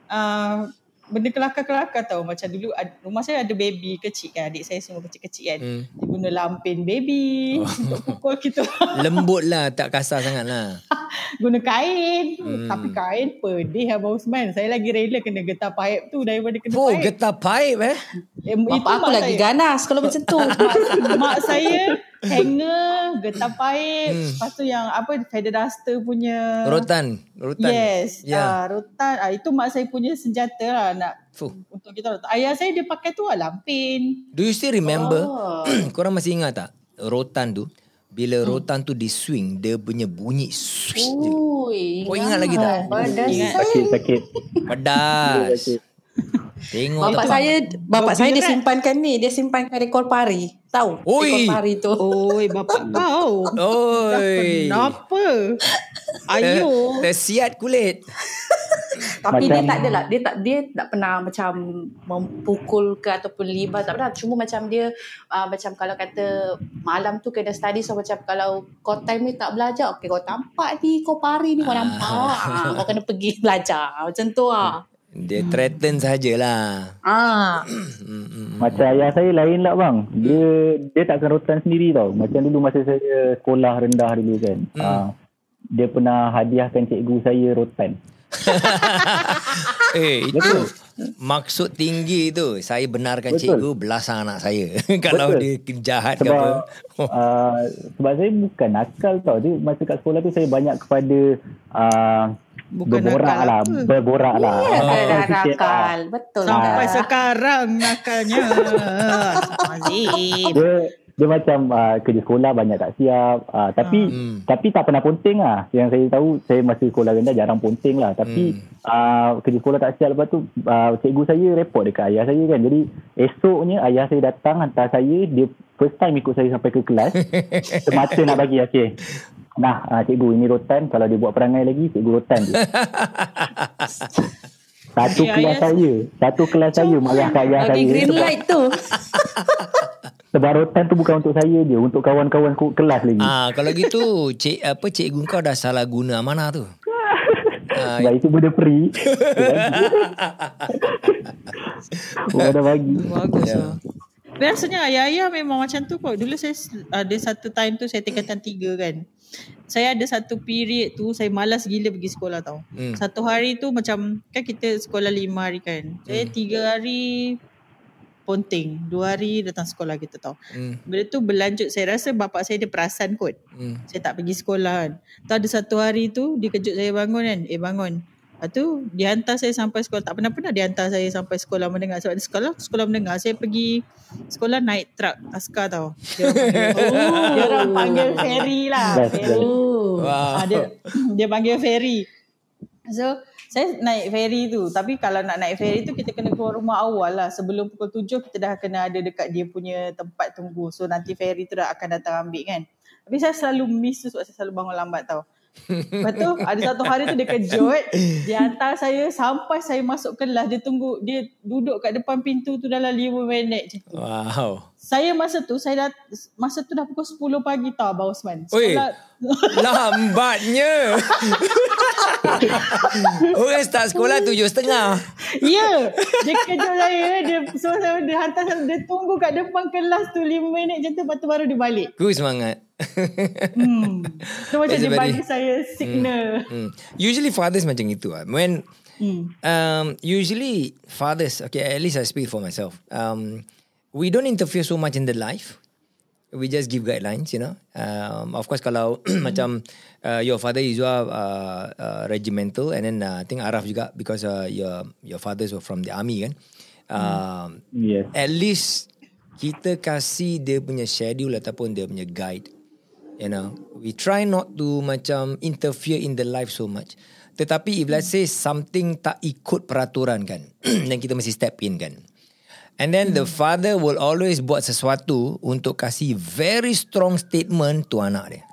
ah benda kelakar-kelakar tau. Macam dulu rumah saya ada baby kecil kan. Adik saya semua kecil-kecil kan. Hmm. dia guna lampin baby. Untuk pukul kita. Lembut lah. Tak kasar sangat lah. Guna kain. Hmm. tapi kain pedih Abang Usman. Saya lagi rela kena getah paip tu daripada kena Oh paip. getah paip eh? Eh, Bapak aku mak lagi saya. ganas kalau macam tu. mak, mak saya hanger getah paip. Hmm. lepas tu yang apa feather duster punya Rotan. Rotan. Yes. Ya. Yeah. uh, rotan. Uh, itu mak saya punya senjata lah nak Fuh. untuk kita ayah saya dia pakai tu lah lampin Do you still remember Oh. Korang masih ingat tak Rotan tu Bila rotan tu di swing Dia punya bunyi swish je. Kau ingat lagi tak? Saya. Sakit-sakit. Pedas. Tengok Bapak tu. saya bapak saya dia simpankan ni, dia simpankan rekor pari. Tahu? Oi. Rekor pari tu. Oi bapak kau Oi Kenapa Ayo. Tersiat kulit. Tapi dia Macam- tak adalah dia tak dia tak pernah macam memukul ke ataupun libas tak pernah cuma macam dia uh, macam kalau kata malam tu kena study so macam kalau kau time ni tak belajar okey kau tampak ni kau pari ni kau nampak ah, kau kena pergi belajar macam tu ah Dia threaten sajalah. ah Macam ayah saya lain lah bang. Dia dia takkan rotan sendiri tau. Macam dulu masa saya sekolah rendah dulu kan. Hmm. Uh, dia pernah hadiahkan cikgu saya rotan. Eh, itu maksud tinggi tu. Saya benarkan Betul. cikgu belasang anak saya. Kalau Betul. dia jahat ke Sebab apa. uh, sebab saya bukan nakal tau. Dia masa kat sekolah tu saya banyak kepada uh, Bukan berborak nakal lah. apa. Berborak lah. ya Ah, ada sikit lah. nakal betul Sampai lah. sekarang nakalnya. Azim. Dia dia macam uh, kerja sekolah banyak tak siap uh, tapi Hmm. tapi tak pernah ponting lah. Yang saya tahu saya masih sekolah rendah jarang ponting lah. Tapi Hmm. uh, kerja sekolah tak siap lepas tu uh, cikgu saya report dekat ayah saya kan. Jadi esoknya ayah saya datang hantar saya dia first time ikut saya sampai ke kelas. Semata nak bagi okay nah uh, cikgu ini rotan. Kalau dia buat perangai lagi cikgu rotan dia. Satu kelas ayah- saya. Satu kelas saya marah kat ayah saya. green light tu sebab rotan tu bukan untuk saya dia untuk kawan-kawan ku- kelas lagi Ah, kalau gitu, cik apa cikgu kau dah salah guna amanah tu. Ah, Sebab itu benda free. Orang dah bagi. Bagus lah. Biasanya ayah-ayah memang macam tu kot. Dulu saya ada satu time tu saya tingkatan tiga kan. Saya ada satu period tu saya malas gila pergi sekolah tau. Hmm. Satu hari tu macam kan kita sekolah lima hari kan. Saya tiga hari ponting. Dua hari datang sekolah kita tau. Hmm. Bila tu berlanjut saya rasa bapak saya dia perasan kot. Hmm. Saya tak pergi sekolah kan. Tu ada satu hari tu dia kejut saya bangun kan. Eh bangun. Lepas tu dia hantar saya sampai sekolah. Tak pernah-pernah dia hantar saya sampai sekolah mendengar. Sebab di sekolah, sekolah mendengar. Saya pergi sekolah naik truk askar tau. Dia orang panggil, dia orang panggil ferry lah. Ferry. oh Wah. Ah, dia, dia panggil ferry. So saya naik ferry tu. Tapi kalau nak naik ferry tu kita kena keluar rumah awal lah. Sebelum pukul tujuh kita dah kena ada dekat dia punya tempat tunggu. So nanti ferry tu dah akan datang ambil kan. Tapi saya selalu miss tu sebab saya selalu bangun lambat tau. Lepas tu ada satu hari tu dia kejut. Dia hantar saya sampai saya masuk kelas. Dia tunggu, dia duduk kat depan pintu tu dalam 5 minit macam tu. Wow. Saya masa tu, saya dah, masa tu dah pukul 10 pagi tau Abang Osman. Oi. Sekolah, Lambatnya. Orang start sekolah tujuh setengah. Ya, dia kejut saya. Dia so saya dia hantar saya, dia tunggu kat depan kelas tu 5 minit macam tu lepas tu baru dia balik. Ku semangat. Hmm. Tu macam That's dia bagi saya signal. Hmm. Usually fathers macam itu lah. When Hmm. um, usually fathers, okay, at least I speak for myself. Um, we don't interfere so much in the life. We just give guidelines, you know. Um, of course, kalau macam uh, your father is uh, uh, regimental, and then uh, I think Araf juga because uh, your your fathers were from the army kan. Um, Yes. at least kita kasih dia punya schedule ataupun dia punya guide. You know, we try not to macam interfere in the life so much. Tetapi if let's say something tak ikut peraturan kan, then kita mesti step in kan. And then the father will always buat sesuatu untuk kasih very strong statement to anak dia.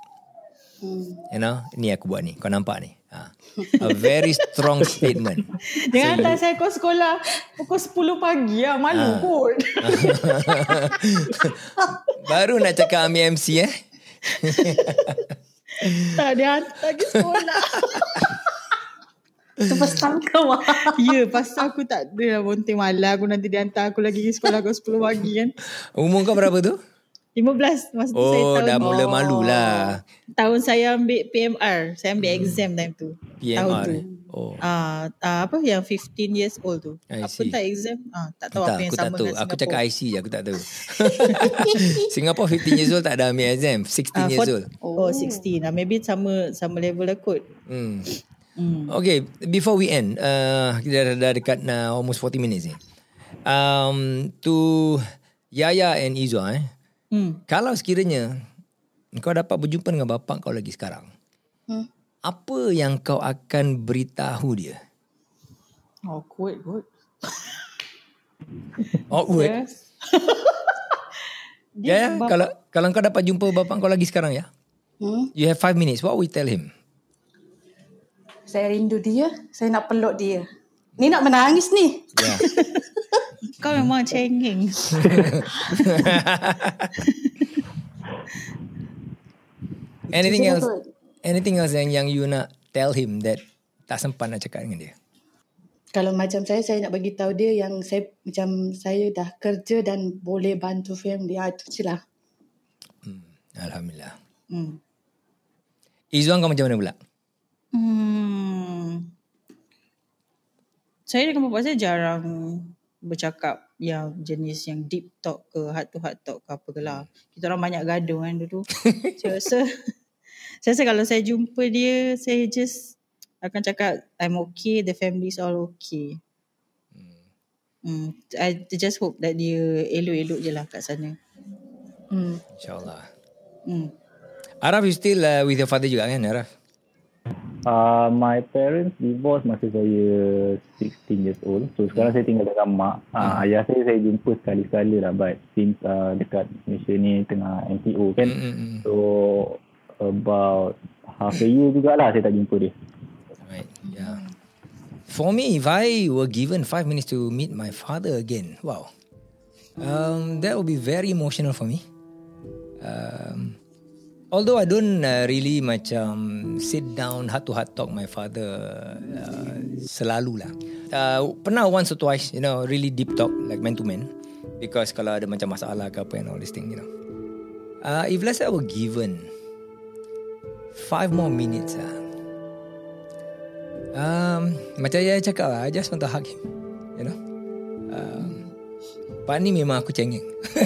You know, ni aku buat ni. Kau nampak ni. Ha. A very strong statement. Dia hantar saya ke sekolah pukul 10 pagi lah. Malu Ah. kot. Baru nak cakap ambil MC eh. tak, dia hantar ke sekolah. Tu time kau ah. ya, pasal aku tak ada lah bonting malam. Aku nanti dia hantar aku lagi ke sekolah pukul 10 pagi kan. Umur kau berapa tu? 15 masa tu saya Oh, tahun dah mula malu lah. tahun saya ambil PMR. Saya ambil exam time tu. Tahun PMR. tu. eh? Oh. Ah, uh, apa yang 15 years old tu. I apa see. tak exam? Ah, tak tahu tak, apa yang aku tak sama tahu. dengan Aku Singapore. cakap IC je, aku tak tahu. Singapore 15 years old tak ada ambil exam. 16 Ah, years old. Oh, 16. Ah, maybe sama sama level lah kot. Hmm. Hmm. Okay, before we end, uh, kita dah, dah dekat uh, almost 40 minutes ni. Um, to Yaya and Izwa eh. Hmm. Kalau sekiranya kau dapat berjumpa dengan bapa kau lagi sekarang. Hmm. Apa yang kau akan beritahu dia? Oh, kuat kot. Awkward. Yes. Ya, yeah, kalau kalau kau dapat jumpa bapa kau lagi sekarang ya. Hmm? You have five minutes. What will you tell him? Saya rindu dia. Saya nak peluk dia. Ni nak menangis ni. Yeah. Kau memang cengeng. Anything else? Anything else yang yang you nak tell him that tak sempat nak cakap dengan dia? Kalau macam saya, saya nak bagi tahu dia yang saya macam saya dah kerja dan boleh bantu family. Ah, itu je lah. Alhamdulillah. Hmm. Izzuan kau macam mana pula? Hmm. Saya dengan bapa saya jarang bercakap yang jenis yang deep talk ke heart to heart talk ke apa ke lah. Kita orang banyak gaduh kan dulu. saya rasa saya rasa kalau saya jumpa dia saya just akan cakap I'm okay, the family is all okay. Hmm. I just hope that dia elok-elok je lah kat sana. Hmm. InsyaAllah. Hmm. Araf you still uh, with your father juga kan Araf? Uh, my parents divorce masa saya 16 years old. So sekarang saya tinggal dengan mak. Uh, ayah saya saya jumpa sekali-sekala lah. But since uh, dekat Malaysia ni tengah MCO kan. Mm-mm. So about half a year jugalah saya tak jumpa dia. Right. Yeah. For me, if I were given five minutes to meet my father again, wow, um, that would be very emotional for me. Um, although I don't uh, really macam sit down heart to heart talk my father uh, selalu lah. Uh, pernah once or twice, you know, really deep talk like man to man. Because kalau ada macam masalah ke apa and all this thing, you know. Uh, if let's say I were given five more minutes, ah, Um, macam saya cakap lah, I just want to hug him. You know. Um, Pak ni memang aku cengeng.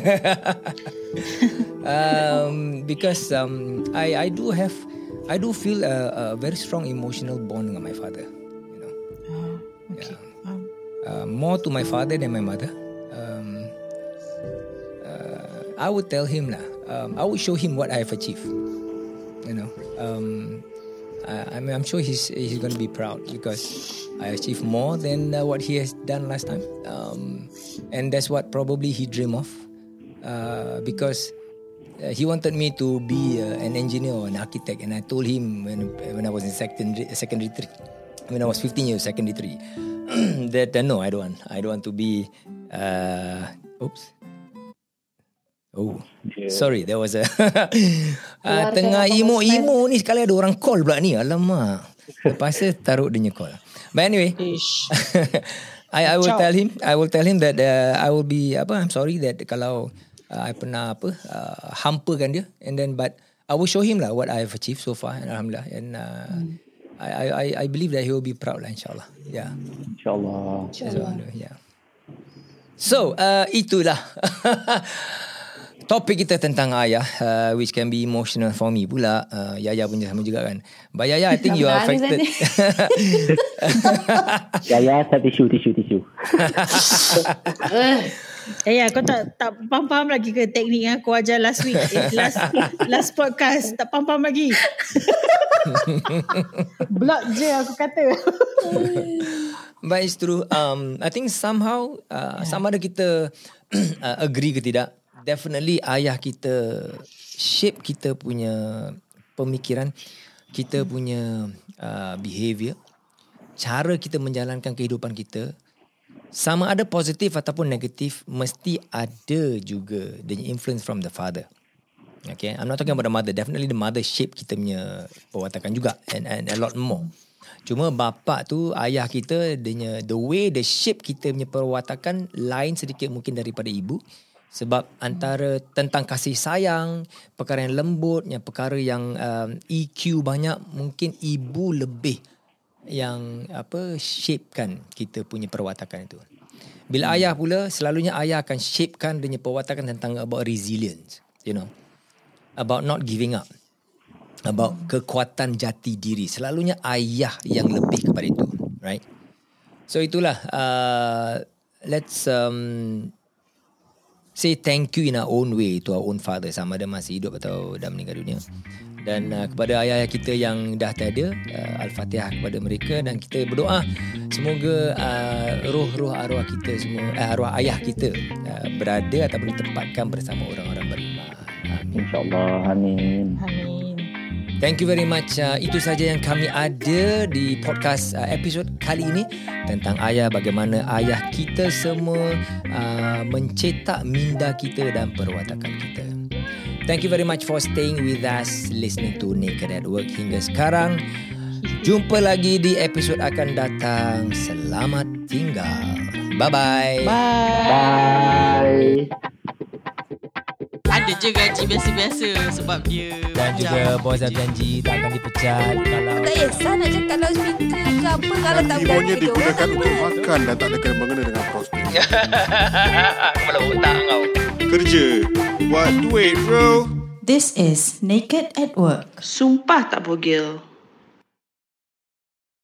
um, because um, I I do have I do feel a, a very strong emotional bond with my father. You know. Okay. Yeah. Um, Uh, more to my father than my mother. Um, uh, I would tell him lah. Um, I would show him what I have achieved. You know. Um, I, I I'm sure he's he's going to be proud because I achieved more than uh, what he has done last time. Um, and that's what probably he dream of. Uh, because uh, he wanted me to be uh, an engineer or an architect, and I told him when when I was in secondary secondary three, when I was 15 years secondary three, that uh, no, I don't want. I don't want to be. Uh, oops. Oh, sorry, there was a uh, tengah imo-imo ni sekali ada orang call pula ni. Alamak. Lepas tu taruh dia punya call. But anyway. I I will Ciao. tell him I will tell him that uh, I will be apa I'm sorry that kalau uh, I pernah apa uh, hampakan dia and then but I will show him lah what I have achieved so far and alhamdulillah and uh, I, I I I believe that he will be proud lah insyaallah. Yeah. InsyaAllah. Do, yeah. So, uh, itulah topik kita tentang ayah uh, which can be emotional for me pula. Uh, Yaya punya sama juga kan. But Yaya, I think you are affected. Ya, ya, tak tisu, tisu, tisu. Eh ya, kau tak tak faham-faham lagi ke teknik yang aku ajar last week, eh, last last podcast. Tak faham-faham lagi. Block je aku kata. But it's true. Um, I think somehow uh, sama ada kita uh, agree ke tidak, definitely ayah kita shape kita punya pemikiran, kita punya uh, behavior, cara kita menjalankan kehidupan kita, sama ada positif ataupun negatif, mesti ada juga the influence from the father. Okay, I'm not talking about the mother. Definitely the mother shape kita punya perwatakan juga and, and a lot more. Cuma bapa tu ayah kita dia the way the shape kita punya perwatakan lain sedikit mungkin daripada ibu sebab antara tentang kasih sayang, perkara yang lembut, yang perkara yang um, EQ banyak mungkin ibu lebih yang apa shapekan kita punya perwatakan itu. Bila ayah pula selalunya ayah akan shapekan dia punya perwatakan tentang about resilience, you know. About not giving up. About kekuatan jati diri. Selalunya ayah yang lebih kepada itu, right? So itulah uh, let's um, say thank you in our own way to our own father sama ada masih hidup atau dah meninggal dunia. Dan uh, kepada ayah-ayah kita yang dah tiada, uh, Al-Fatihah kepada mereka dan kita berdoa semoga uh, roh-roh arwah kita semua uh, arwah ayah kita uh, berada ataupun ditempatkan bersama orang-orang beriman. Amin. InsyaAllah. Amin. Amin. Thank you very much. Uh, itu saja yang kami ada di podcast uh, episod kali ini tentang ayah bagaimana ayah kita semua uh, mencetak minda kita dan perwatakan kita. Thank you very much for staying with us listening to Naked at Work hingga sekarang. Jumpa lagi di episod akan datang. Selamat tinggal. Bye-bye. Bye. Bye. Ada je gaji biasa-biasa sebab dia Dan juga bos dah janji tak akan dipecat kalau Tak kisah nak cakap kalau speaker ke apa Kalau tak Ibunya berani digunakan untuk makan dan tak ada kena mengena dengan prospek. Kepala otak kau. Kerja. Buat duit bro. This is Naked at Work. Sumpah tak bogel.